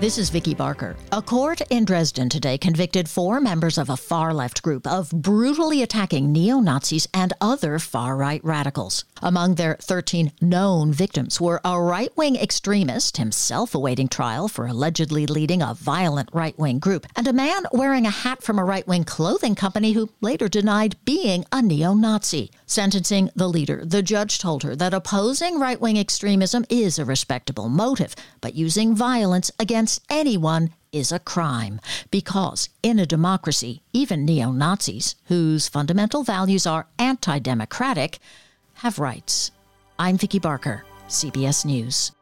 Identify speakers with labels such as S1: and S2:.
S1: This is Vicki Barker. A court in Dresden today convicted four members of a far left group of brutally attacking neo Nazis and other far right radicals. Among their 13 known victims were a right wing extremist, himself awaiting trial for allegedly leading a violent right wing group, and a man wearing a hat from a right wing clothing company who later denied being a neo Nazi. Sentencing the leader, the judge told her that opposing right wing extremism is a respectable motive, but using violence against anyone is a crime. Because in a democracy, even neo Nazis, whose fundamental values are anti democratic, have rights. I'm Vicki Barker, CBS News.